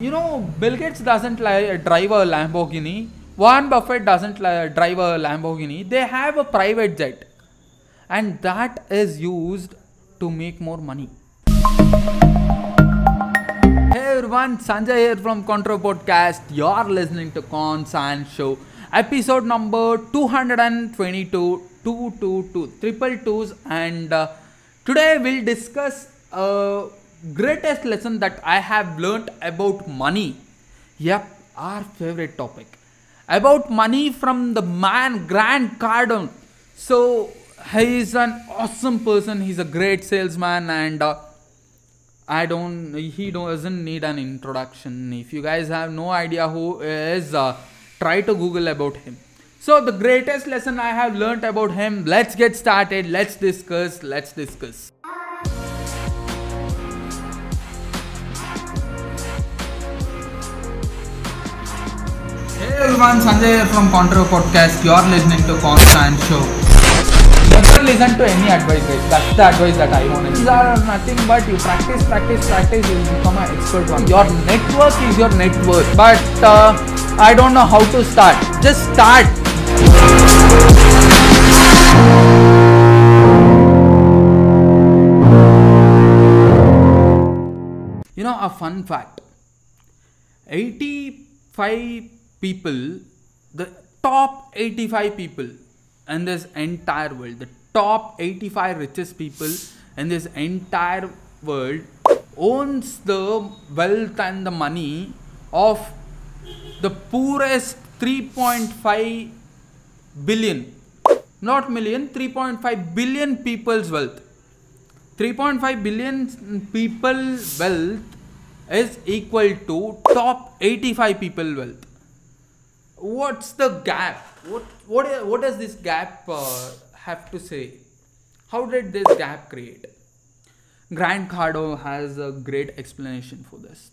You know, Bill Gates doesn't drive a Lamborghini. Warren Buffett doesn't drive a Lamborghini. They have a private jet, and that is used to make more money. Hey everyone, Sanjay here from Control Podcast. You're listening to Cons and Show, episode number 222, 222, triple twos, and uh, today we'll discuss a greatest lesson that I have learnt about money. Yep, our favorite topic. About money from the man Grant Cardone. So he is an awesome person. He's a great salesman and. Uh, I don't. He doesn't need an introduction. If you guys have no idea who is, uh, try to Google about him. So the greatest lesson I have learnt about him. Let's get started. Let's discuss. Let's discuss. Everyone, Sanjay from Contra Podcast. You're listening to Constant Show. Never listen to any advice, guys. That's the advice that I want. These are nothing but you practice, practice, practice. You'll become an expert one. Your network is your net worth. But uh, I don't know how to start. Just start. You know, a fun fact 85 people, the top 85 people in this entire world, the top 85 richest people in this entire world owns the wealth and the money of the poorest 3.5 billion, not million, 3.5 billion people's wealth. 3.5 billion people wealth is equal to top 85 people wealth what's the gap? What what what does this gap uh, have to say? How did this gap create? Grant cardone has a great explanation for this.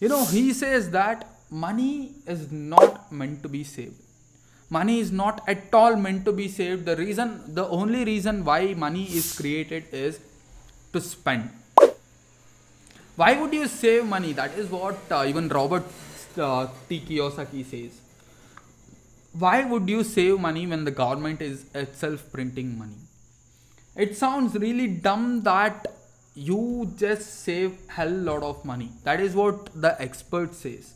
You know he says that money is not meant to be saved. Money is not at all meant to be saved. The reason the only reason why money is created is to spend. Why would you save money? That is what uh, even robert uh, t kiyosaki says why would you save money when the government is itself printing money? It sounds really dumb that you just save hell lot of money. That is what the expert says.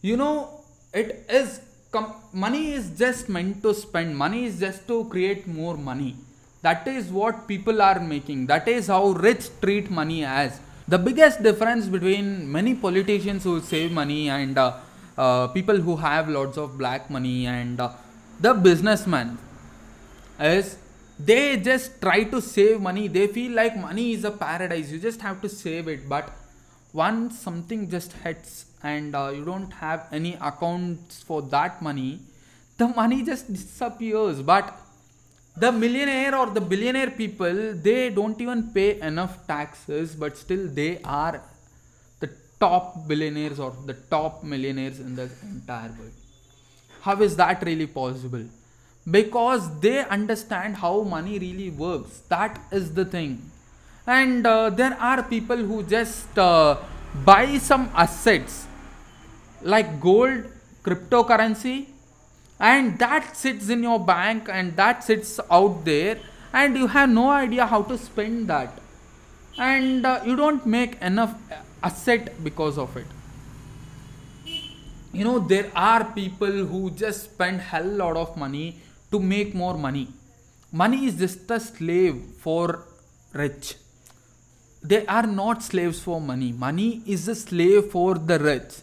You know it is com- money is just meant to spend. Money is just to create more money. That is what people are making. That is how rich treat money as the biggest difference between many politicians who save money and uh, uh, people who have lots of black money and uh, the businessman is they just try to save money. They feel like money is a paradise. You just have to save it. But once something just hits and uh, you don't have any accounts for that money the money just disappears. But the millionaire or the billionaire people they don't even pay enough taxes but still they are the top billionaires or the top millionaires in the entire world. How is that really possible? Because they understand how money really works. That is the thing. And uh, there are people who just uh, buy some assets like gold cryptocurrency and that sits in your bank and that sits out there and you have no idea how to spend that. And uh, you don't make enough asset because of it. You know there are people who just spend hell lot of money to make more money. Money is just a slave for rich. They are not slaves for money. Money is a slave for the rich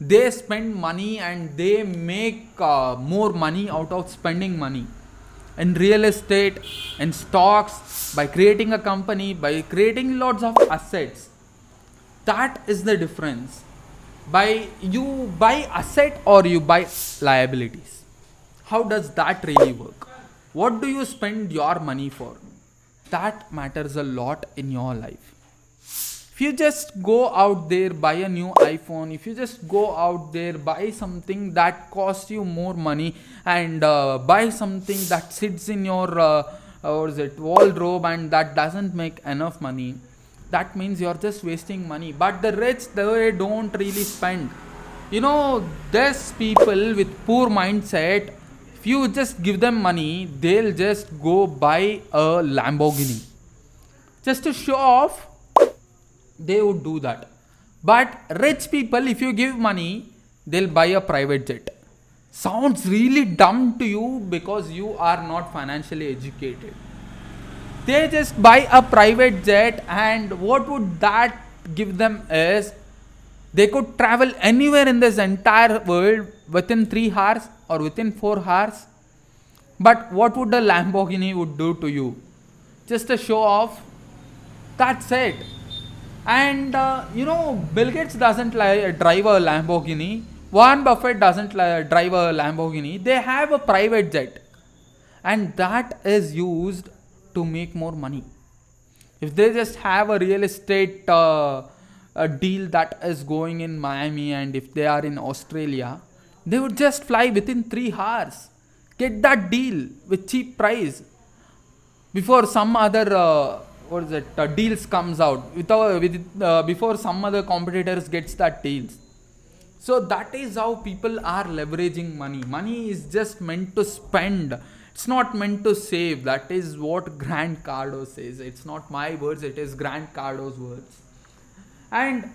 they spend money and they make uh, more money out of spending money. In real estate in stocks by creating a company by creating lots of assets. That is the difference. By you buy asset or you buy liabilities. How does that really work? What do you spend your money for? That matters a lot in your life if you just go out there buy a new iphone if you just go out there buy something that costs you more money and uh, buy something that sits in your uh, or is it wardrobe and that doesn't make enough money that means you're just wasting money. But the rich they don't really spend. You know there's people with poor mindset if you just give them money they'll just go buy a lamborghini. Just to show off they would do that. But rich people if you give money they'll buy a private jet. Sounds really dumb to you because you are not financially educated. They just buy a private jet and what would that give them is they could travel anywhere in this entire world within 3 hours or within 4 hours. But what would a lamborghini would do to you? Just a show off. That's it and uh, you know bill gates doesn't li- drive a lamborghini. Warren buffett doesn't li- drive a lamborghini. They have a private jet. And that is used to make more money. If they just have a real estate uh, a deal that is going in miami and if they are in australia they would just fly within 3 hours. Get that deal with cheap price. Before some other uh, what is it uh, deals comes out with uh, before some other competitors gets that deals. So that is how people are leveraging money. Money is just meant to spend. It's not meant to save. That is what grant cardone says. It's not my words it is grant cardone's words. And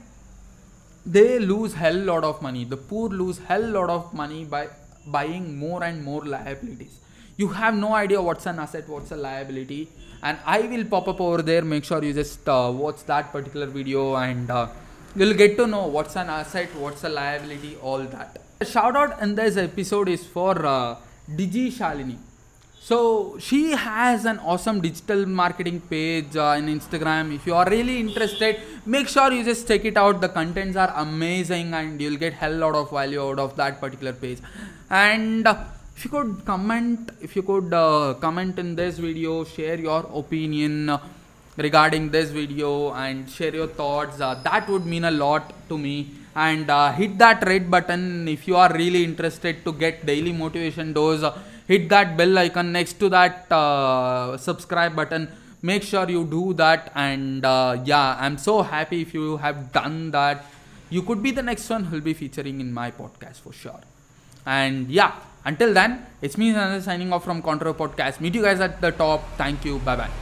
they lose hell lot of money. The poor lose hell lot of money by buying more and more liabilities you have no idea what's an asset what's a liability and i will pop up over there make sure you just uh, watch that particular video and uh, you'll get to know what's an asset what's a liability all that a shout out in this episode is for uh, digi shalini so she has an awesome digital marketing page uh, in Instagram. If you are really interested, make sure you just check it out. The contents are amazing, and you'll get hell lot of value out of that particular page. And uh, if you could comment, if you could uh, comment in this video, share your opinion uh, regarding this video, and share your thoughts. Uh, that would mean a lot to me. And uh, hit that red button if you are really interested to get daily motivation dose hit that bell icon next to that uh, subscribe button make sure you do that and uh, yeah i'm so happy if you have done that you could be the next one who'll be featuring in my podcast for sure and yeah until then it's me signing off from contour podcast. Meet you guys at the top. Thank you. Bye bye